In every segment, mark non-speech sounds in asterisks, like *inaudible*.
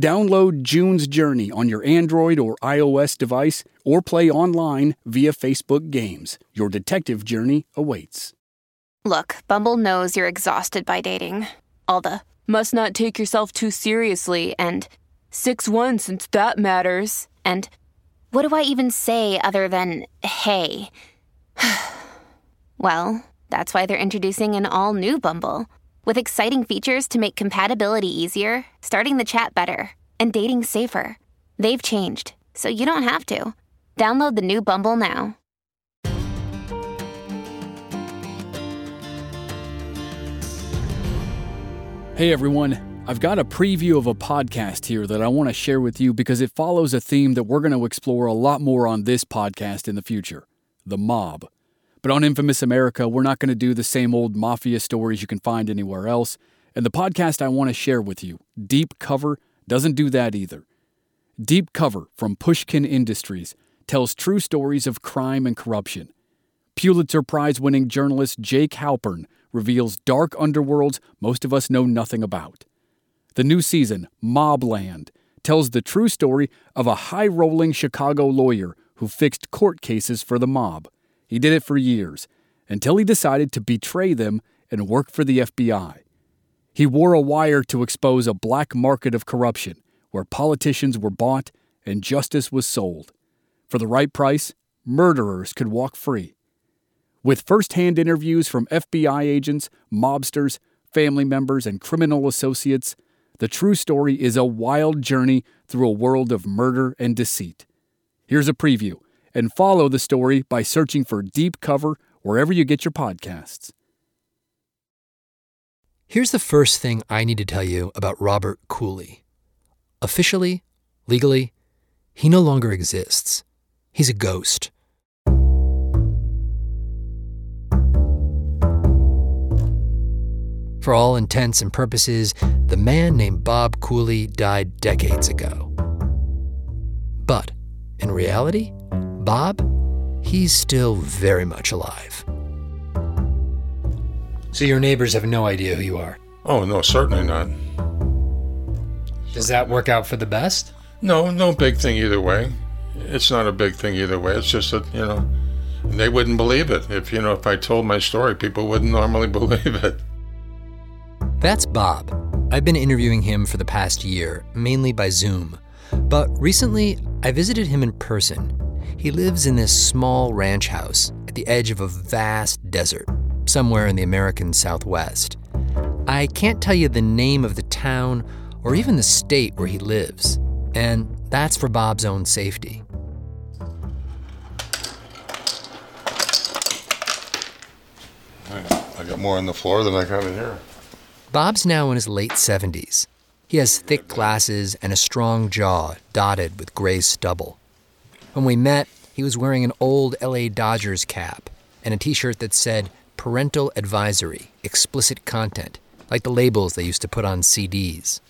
Download June's Journey on your Android or iOS device or play online via Facebook Games. Your detective journey awaits. Look, Bumble knows you're exhausted by dating. All the must not take yourself too seriously and 6 1 since that matters. And what do I even say other than hey? *sighs* well, that's why they're introducing an all new Bumble. With exciting features to make compatibility easier, starting the chat better, and dating safer. They've changed, so you don't have to. Download the new Bumble now. Hey everyone, I've got a preview of a podcast here that I want to share with you because it follows a theme that we're going to explore a lot more on this podcast in the future the mob. But on Infamous America, we're not going to do the same old mafia stories you can find anywhere else. And the podcast I want to share with you, Deep Cover, doesn't do that either. Deep Cover from Pushkin Industries tells true stories of crime and corruption. Pulitzer Prize winning journalist Jake Halpern reveals dark underworlds most of us know nothing about. The new season, Mobland, tells the true story of a high rolling Chicago lawyer who fixed court cases for the mob. He did it for years, until he decided to betray them and work for the FBI. He wore a wire to expose a black market of corruption where politicians were bought and justice was sold. For the right price, murderers could walk free. With first hand interviews from FBI agents, mobsters, family members, and criminal associates, the true story is a wild journey through a world of murder and deceit. Here's a preview and follow the story by searching for Deep Cover wherever you get your podcasts. Here's the first thing I need to tell you about Robert Cooley. Officially, legally, he no longer exists. He's a ghost. For all intents and purposes, the man named Bob Cooley died decades ago. But in reality, Bob, he's still very much alive. So your neighbors have no idea who you are? Oh, no, certainly not. Does that work out for the best? No, no big thing either way. It's not a big thing either way. It's just that, you know, they wouldn't believe it. If, you know, if I told my story, people wouldn't normally *laughs* believe it. That's Bob. I've been interviewing him for the past year, mainly by Zoom. But recently, I visited him in person he lives in this small ranch house at the edge of a vast desert, somewhere in the American Southwest. I can't tell you the name of the town or even the state where he lives, and that's for Bob's own safety. I got more on the floor than I got in here. Bob's now in his late 70s. He has thick glasses and a strong jaw dotted with gray stubble. When we met, he was wearing an old LA Dodgers cap and a t shirt that said Parental Advisory, Explicit Content, like the labels they used to put on CDs.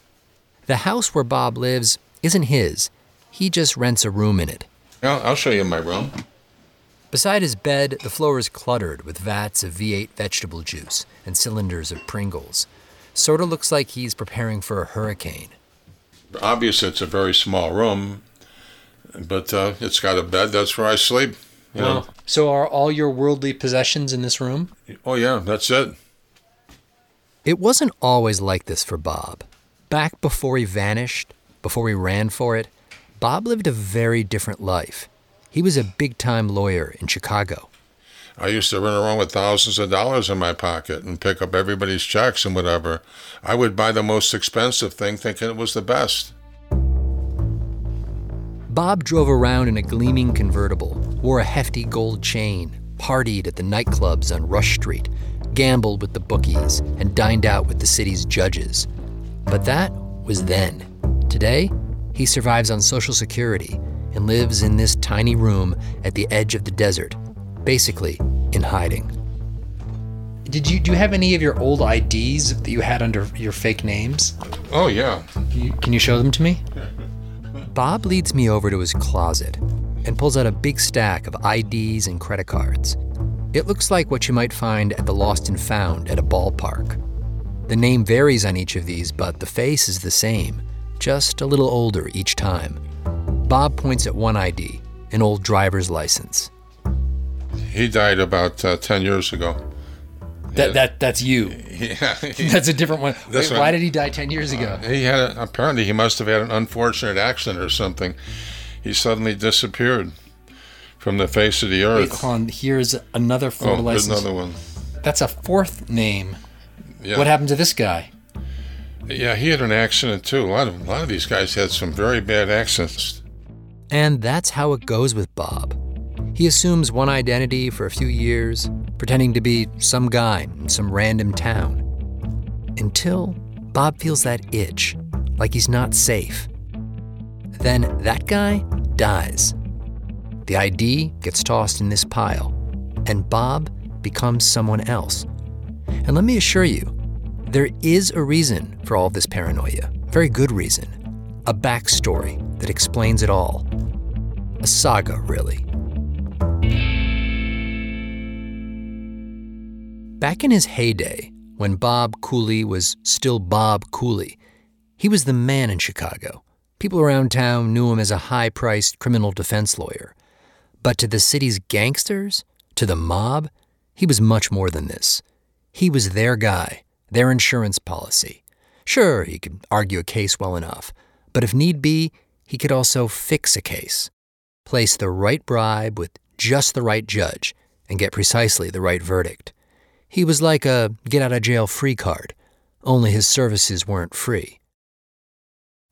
The house where Bob lives isn't his, he just rents a room in it. I'll, I'll show you my room. Beside his bed, the floor is cluttered with vats of V8 vegetable juice and cylinders of Pringles. Sorta looks like he's preparing for a hurricane. Obviously, it's a very small room, but uh, it's got a bed. That's where I sleep. You wow. know. So are all your worldly possessions in this room? Oh yeah, that's it. It wasn't always like this for Bob. Back before he vanished, before he ran for it, Bob lived a very different life. He was a big time lawyer in Chicago. I used to run around with thousands of dollars in my pocket and pick up everybody's checks and whatever. I would buy the most expensive thing thinking it was the best. Bob drove around in a gleaming convertible, wore a hefty gold chain, partied at the nightclubs on Rush Street, gambled with the bookies, and dined out with the city's judges. But that was then. Today, he survives on Social Security and lives in this tiny room at the edge of the desert, basically in hiding. Did you do you have any of your old IDs that you had under your fake names? Oh, yeah. Can you, can you show them to me? *laughs* Bob leads me over to his closet and pulls out a big stack of IDs and credit cards. It looks like what you might find at the Lost and Found at a ballpark. The name varies on each of these, but the face is the same, just a little older each time. Bob points at one ID, an old driver's license. He died about uh, 10 years ago. That that that's you. *laughs* Yeah. That's a different one. Wait, one- why did he die ten years ago? Uh, he had a, apparently he must have had an unfortunate accident or something. He suddenly disappeared from the face of the Wait, earth. hold on. Here's another oh, photo there's license. another one. That's a fourth name. Yeah. What happened to this guy? Yeah, he had an accident too. A lot of a lot of these guys had some very bad accidents. And that's how it goes with Bob. He assumes one identity for a few years, pretending to be some guy in some random town. Until Bob feels that itch, like he's not safe. Then that guy dies. The ID gets tossed in this pile, and Bob becomes someone else. And let me assure you, there is a reason for all this paranoia, very good reason. A backstory that explains it all. A saga, really. Back in his heyday, when Bob Cooley was still Bob Cooley, he was the man in Chicago. People around town knew him as a high priced criminal defense lawyer. But to the city's gangsters, to the mob, he was much more than this. He was their guy, their insurance policy. Sure, he could argue a case well enough, but if need be, he could also fix a case, place the right bribe with just the right judge, and get precisely the right verdict. He was like a get out of jail free card, only his services weren't free.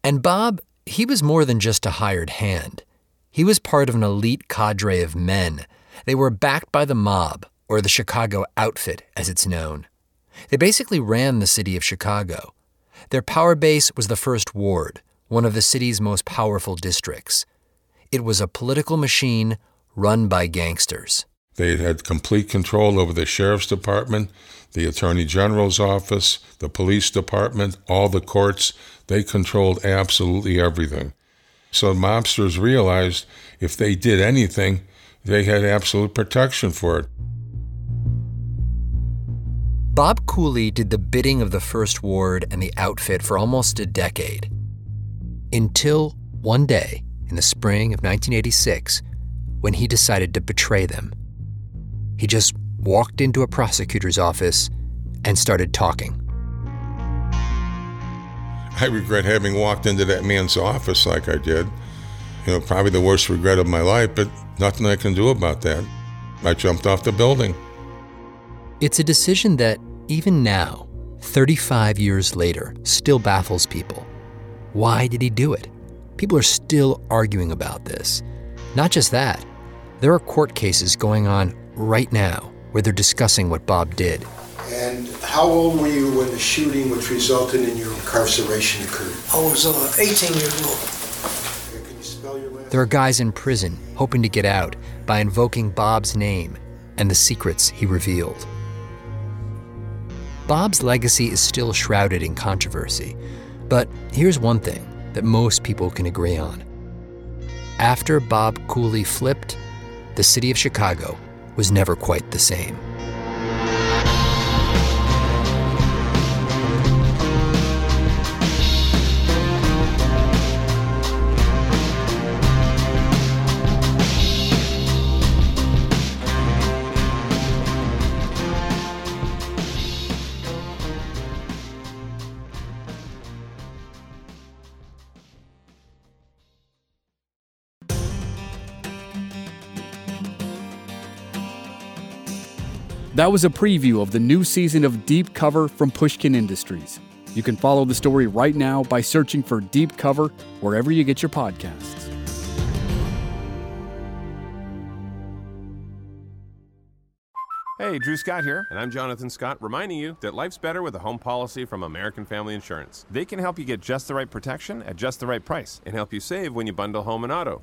And Bob, he was more than just a hired hand. He was part of an elite cadre of men. They were backed by the mob, or the Chicago Outfit, as it's known. They basically ran the city of Chicago. Their power base was the First Ward, one of the city's most powerful districts. It was a political machine run by gangsters. They had complete control over the sheriff's department, the attorney general's office, the police department, all the courts. They controlled absolutely everything. So mobsters realized if they did anything, they had absolute protection for it. Bob Cooley did the bidding of the First Ward and the outfit for almost a decade. Until one day in the spring of 1986, when he decided to betray them. He just walked into a prosecutor's office and started talking. I regret having walked into that man's office like I did. You know, probably the worst regret of my life, but nothing I can do about that. I jumped off the building. It's a decision that, even now, 35 years later, still baffles people. Why did he do it? People are still arguing about this. Not just that, there are court cases going on right now where they're discussing what Bob did. And how old were you when the shooting which resulted in your incarceration occurred? I was uh, 18 years old. Can you spell your last There are guys in prison hoping to get out by invoking Bob's name and the secrets he revealed. Bob's legacy is still shrouded in controversy, but here's one thing that most people can agree on. After Bob Cooley flipped, the city of Chicago was never quite the same. That was a preview of the new season of Deep Cover from Pushkin Industries. You can follow the story right now by searching for Deep Cover wherever you get your podcasts. Hey, Drew Scott here, and I'm Jonathan Scott, reminding you that life's better with a home policy from American Family Insurance. They can help you get just the right protection at just the right price and help you save when you bundle home and auto.